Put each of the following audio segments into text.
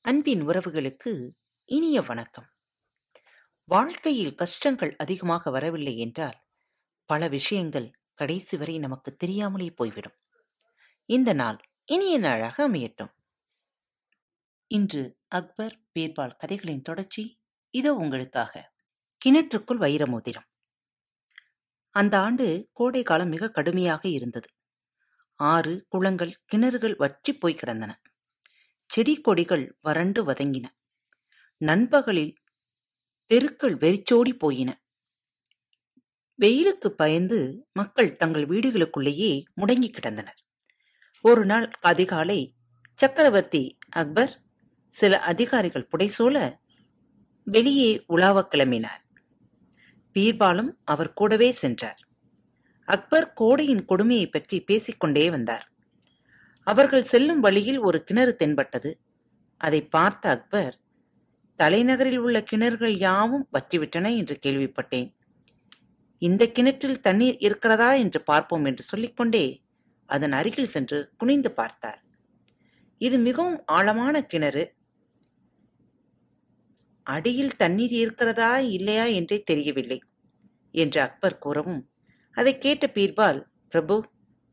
அன்பின் உறவுகளுக்கு இனிய வணக்கம். வாழ்க்கையில் கஷ்டங்கள் அதிகமாக வரவில்லை என்றால் பல விஷயங்கள் கடைசி வரை நமக்கு தெரியாமலே போய்விடும். இந்த நாள் இனிய நாளாக அமையட்டும். இன்று அக்பர் பீர்பால் கதைகளின் தொடர்ச்சி இதோ உங்களுக்காக. கிணற்றுக்குள் வைரமோதிரம். அந்த ஆண்டு கோடை காலம் மிக கடுமையாக இருந்தது. ஆறு குளங்கள் கிணறுகள் வற்றிப் போய் கிடந்தன. செடி கொடிகள் வறண்டு வதங்கின. நண்பகலில் தெருக்கள் வெறிச்சோடி போயின. வெயிலுக்கு பயந்து மக்கள் தங்கள் வீடுகளுக்குள்ளேயே முடங்கி கிடந்தனர். ஒரு நாள் அதிகாலை சக்கரவர்த்தி அக்பர் சில அதிகாரிகள் புடைசூழ வெளியே உலாவ கிளம்பினார். பீர்பாலும் அவர் கூடவே சென்றார். அக்பர் கோடையின் கொடுமையை பற்றி பேசிக்கொண்டே வந்தார். அவர்கள் செல்லும் வழியில் ஒரு கிணறு தென்பட்டது. அதை பார்த்த அக்பர் தலைநகரில் உள்ள கிணறுகள் யாவும் வற்றிவிட்டன என்று கேள்விப்பட்டேன். இந்த கிணற்றில் தண்ணீர் இருக்கிறதா என்று பார்ப்போம் என்று சொல்லிக்கொண்டே அதன் அருகில் சென்று குனிந்து பார்த்தார். இது மிகவும் ஆழமான கிணறு. அடியில் தண்ணீர் இருக்கிறதா இல்லையா என்றே தெரியவில்லை என்று அக்பர் கூறவும் அதை கேட்ட பீர்பால் பிரபு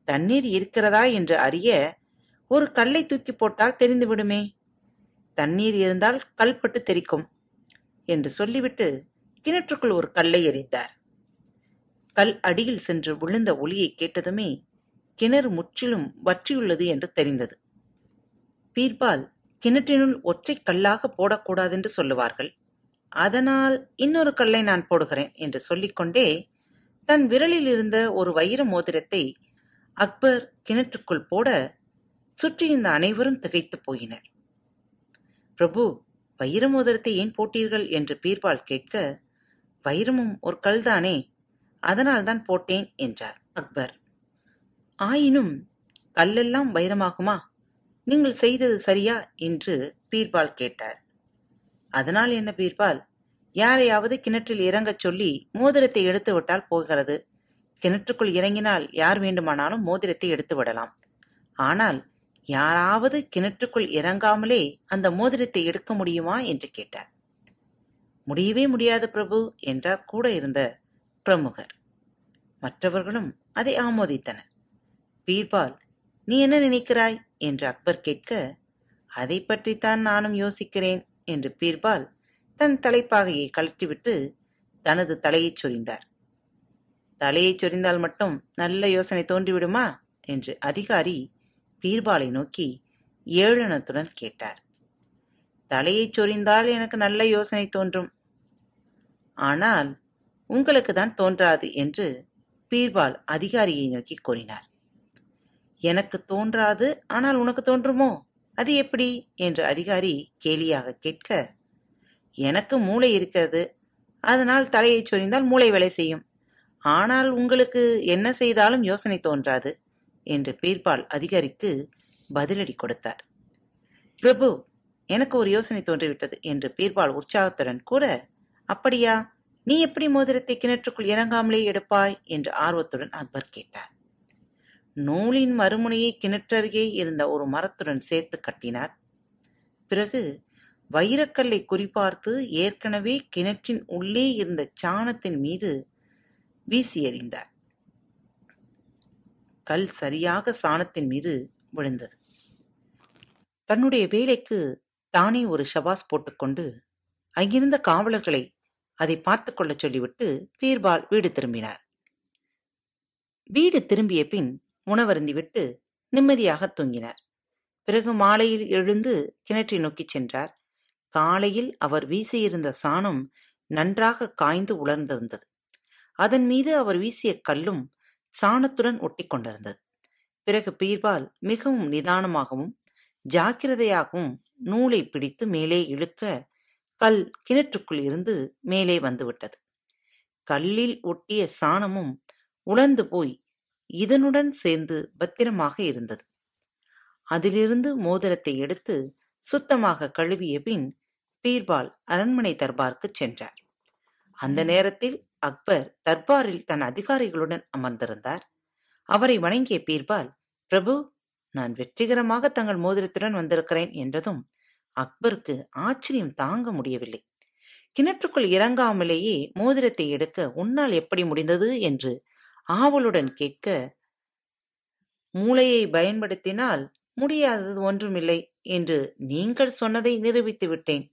தண்ணீர் இருக்கிறதா என்று அறிய ஒரு கல்லை தூக்கி போட்டால் தெரிந்துவிடுமே தண்ணீர் இருந்தால் கல்பட்டு தெரிக்கும் என்று சொல்லிவிட்டு கிணற்றுக்குள் ஒரு கல்லை எறிந்தார். கல் அடியில் சென்று விழுந்த ஒளியை கேட்டதுமே கிணறு முற்றிலும் வற்றியுள்ளது என்று தெரிந்தது. பீர்பால் கிணற்றினுள் ஒற்றை கல்லாக போடக்கூடாதென்று சொல்லுவார்கள். அதனால் இன்னொரு கல்லை நான் போடுகிறேன் என்று சொல்லிக்கொண்டே தன் விரலில் இருந்த ஒரு வைர மோதிரத்தை அக்பர் கிணற்றுக்குள் போட சுற்றியிருந்த அனைவரும் திகைத்துப் போயினர். பிரபு வைர மோதிரத்தை ஏன் போட்டீர்கள்? என்று பீர்பால் கேட்க வைரமும் ஒரு கல்தானே அதனால்தான் போட்டேன் என்றார் அக்பர். ஆயினும் கல்லெல்லாம் வைரமாகுமா? நீங்கள் செய்தது சரியா? என்று பீர்பால் கேட்டார். அதனால் என்ன பீர்பால்? யாரையாவது கிணற்றில் இறங்கச் சொல்லி மோதிரத்தை எடுத்து விட்டால் போகிறது. கிணற்றுக்குள் இறங்கினால் யார் வேண்டுமானாலும் மோதிரத்தை எடுத்து விடலாம். ஆனால் யாராவது கிணற்றுக்குள் இறங்காமலே அந்த மோதிரத்தை எடுக்க முடியுமா? என்று கேட்டார். முடியவே முடியாது பிரபு என்றார் கூட இருந்த பிரமுகர். மற்றவர்களும் அதை ஆமோதித்தனர். பீர்பால் நீ என்ன நினைக்கிறாய்? என்று அக்பர் கேட்க அதை பற்றித்தான் நானும் யோசிக்கிறேன் என்று பீர்பால் தன் தலைப்பாகையை கழற்றிவிட்டு தனது தலையைச் சொரிந்தார். தலையைச் சொரிந்தால் மட்டும் நல்ல யோசனை தோன்றிவிடுமா? என்று அதிகாரி பீர்பாலை நோக்கி ஏளனத்துடன் கேட்டார். தலையைச் சொரிந்தால் எனக்கு நல்ல யோசனை தோன்றும். ஆனால் உங்களுக்கு தான் தோன்றாது என்று பீர்பால் அதிகாரியை நோக்கி கூறினார். எனக்கு தோன்றாது ஆனால் உனக்கு தோன்றுமோ? அது எப்படி? என்று அதிகாரி கேலியாக கேட்க எனக்கு மூளை இருக்கிறது. அதனால் தலையை சொரிந்தால் மூளை வேலை செய்யும். ஆனால் உங்களுக்கு என்ன செய்தாலும் யோசனை தோன்றாது என்று பீர்பால் அதிகாரிக்கு பதிலடி கொடுத்தார். பிரபு எனக்கு ஒரு யோசனை தோன்றிவிட்டது என்று பீர்பால் உற்சாகத்துடன் கூற அப்படியா? நீ எப்படி மோதிரத்தை கிணற்றுக்குள் இறங்காமலே எடுப்பாய்? என்று ஆர்வத்துடன் அக்பர் கேட்டார். நூலின் மறுமுனையை கிணற்றருகே இருந்த ஒரு மரத்துடன் சேர்த்து கட்டினார். பிறகு வைரக்கல்லை குறிபார்த்து ஏற்கனவே கிணற்றின் உள்ளே இருந்த சாணத்தின் மீது வீசி எறிந்தார். கல் சரியாக சாணத்தின் மீது விழுந்தது. தன்னுடைய வேலைக்கு தானே ஒரு ஷபாஸ் போட்டுக்கொண்டு அங்கிருந்த காவலர்களை அதை பார்த்து கொள்ளச் சொல்லிவிட்டு பீர்பால் வீடு திரும்பினார். வீடு திரும்பிய பின் உணவருந்திவிட்டு நிம்மதியாக தூங்கினார். பிறகு மாலையில் எழுந்து கிணற்றை நோக்கிச் சென்றார். காலையில் அவர் வீசியிருந்த சாணம் நன்றாக காய்ந்து உலர்ந்திருந்தது. அதன் மீது அவர் வீசிய கல்லும் சாணத்துடன் ஒட்டி கொண்டிருந்தது. பிறகு பீர்பால் மிகவும் நிதானமாகவும் ஜாக்கிரதையாகவும் நூலை பிடித்து மேலே இழுக்க கல் கிணற்றுக்குள் இருந்து மேலே வந்துவிட்டது. கல்லில் ஒட்டிய சாணமும் உலர்ந்து போய் இதனுடன் சேர்ந்து பத்திரமாக இருந்தது. அதிலிருந்து மோதிரத்தை எடுத்து சுத்தமாக கழுவிய பின் பீர்பால் அரண்மனை தர்பாருக்கு சென்றார். அந்த நேரத்தில் அக்பர் தர்பாரில் தன் அதிகாரிகளுடன் அமர்ந்திருந்தார். அவரை வணங்கிய பீர்பால் பிரபு நான் வெற்றிகரமாக தங்கள் மோதிரத்துடன் வந்திருக்கிறேன் என்றதும் அக்பருக்கு ஆச்சரியம் தாங்க முடியவில்லை. கிணற்றுக்குள் இறங்காமலேயே மோதிரத்தை எடுக்க உன்னால் எப்படி முடிந்தது? என்று ஆவலுடன் கேட்க மூளையை பயன்படுத்தினால் முடியாதது ஒன்றுமில்லை என்று நீங்கள் சொன்னதை நிரூபித்து விட்டேன்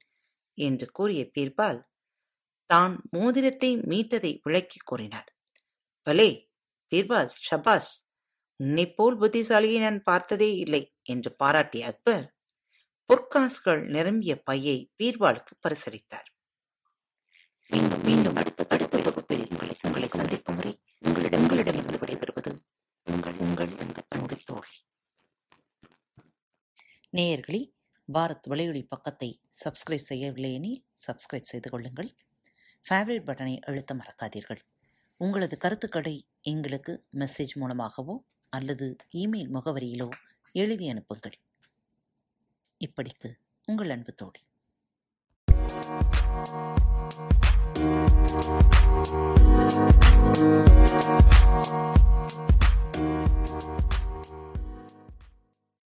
என்று கூறிய பீர்பால் தான் மோதிரத்தை மீட்டதை விளக்கிக் கூறினார் பலே பீர்பால் ஷபாஸ் உன்னைப்போல் புத்திசாலியை நான் பார்த்ததே இல்லை என்று பாராட்டிய அக்பர் பொற்காசுகள் நிரம்பிய பையை பீர்பாலுக்கு பரிசளித்தார் மீண்டும் மீண்டும் அடுத்த தொகுப்பில் உங்களை சந்திக்கிறேன். நேயர்களே பாரத் வலையொலி பக்கத்தை சப்ஸ்கிரைப் செய்யவில்லை எனில் சப்ஸ்கிரைப் செய்து கொள்ளுங்கள். ஃபேவரட் பட்டனை அழுத்த மறக்காதீர்கள். உங்களது கருத்துக்களை எங்களுக்கு மெசேஜ் மூலமாகவோ அல்லது இமெயில் முகவரியிலோ எழுதி அனுப்புங்கள். இப்படிக்கு உங்கள் அன்பு தோழி.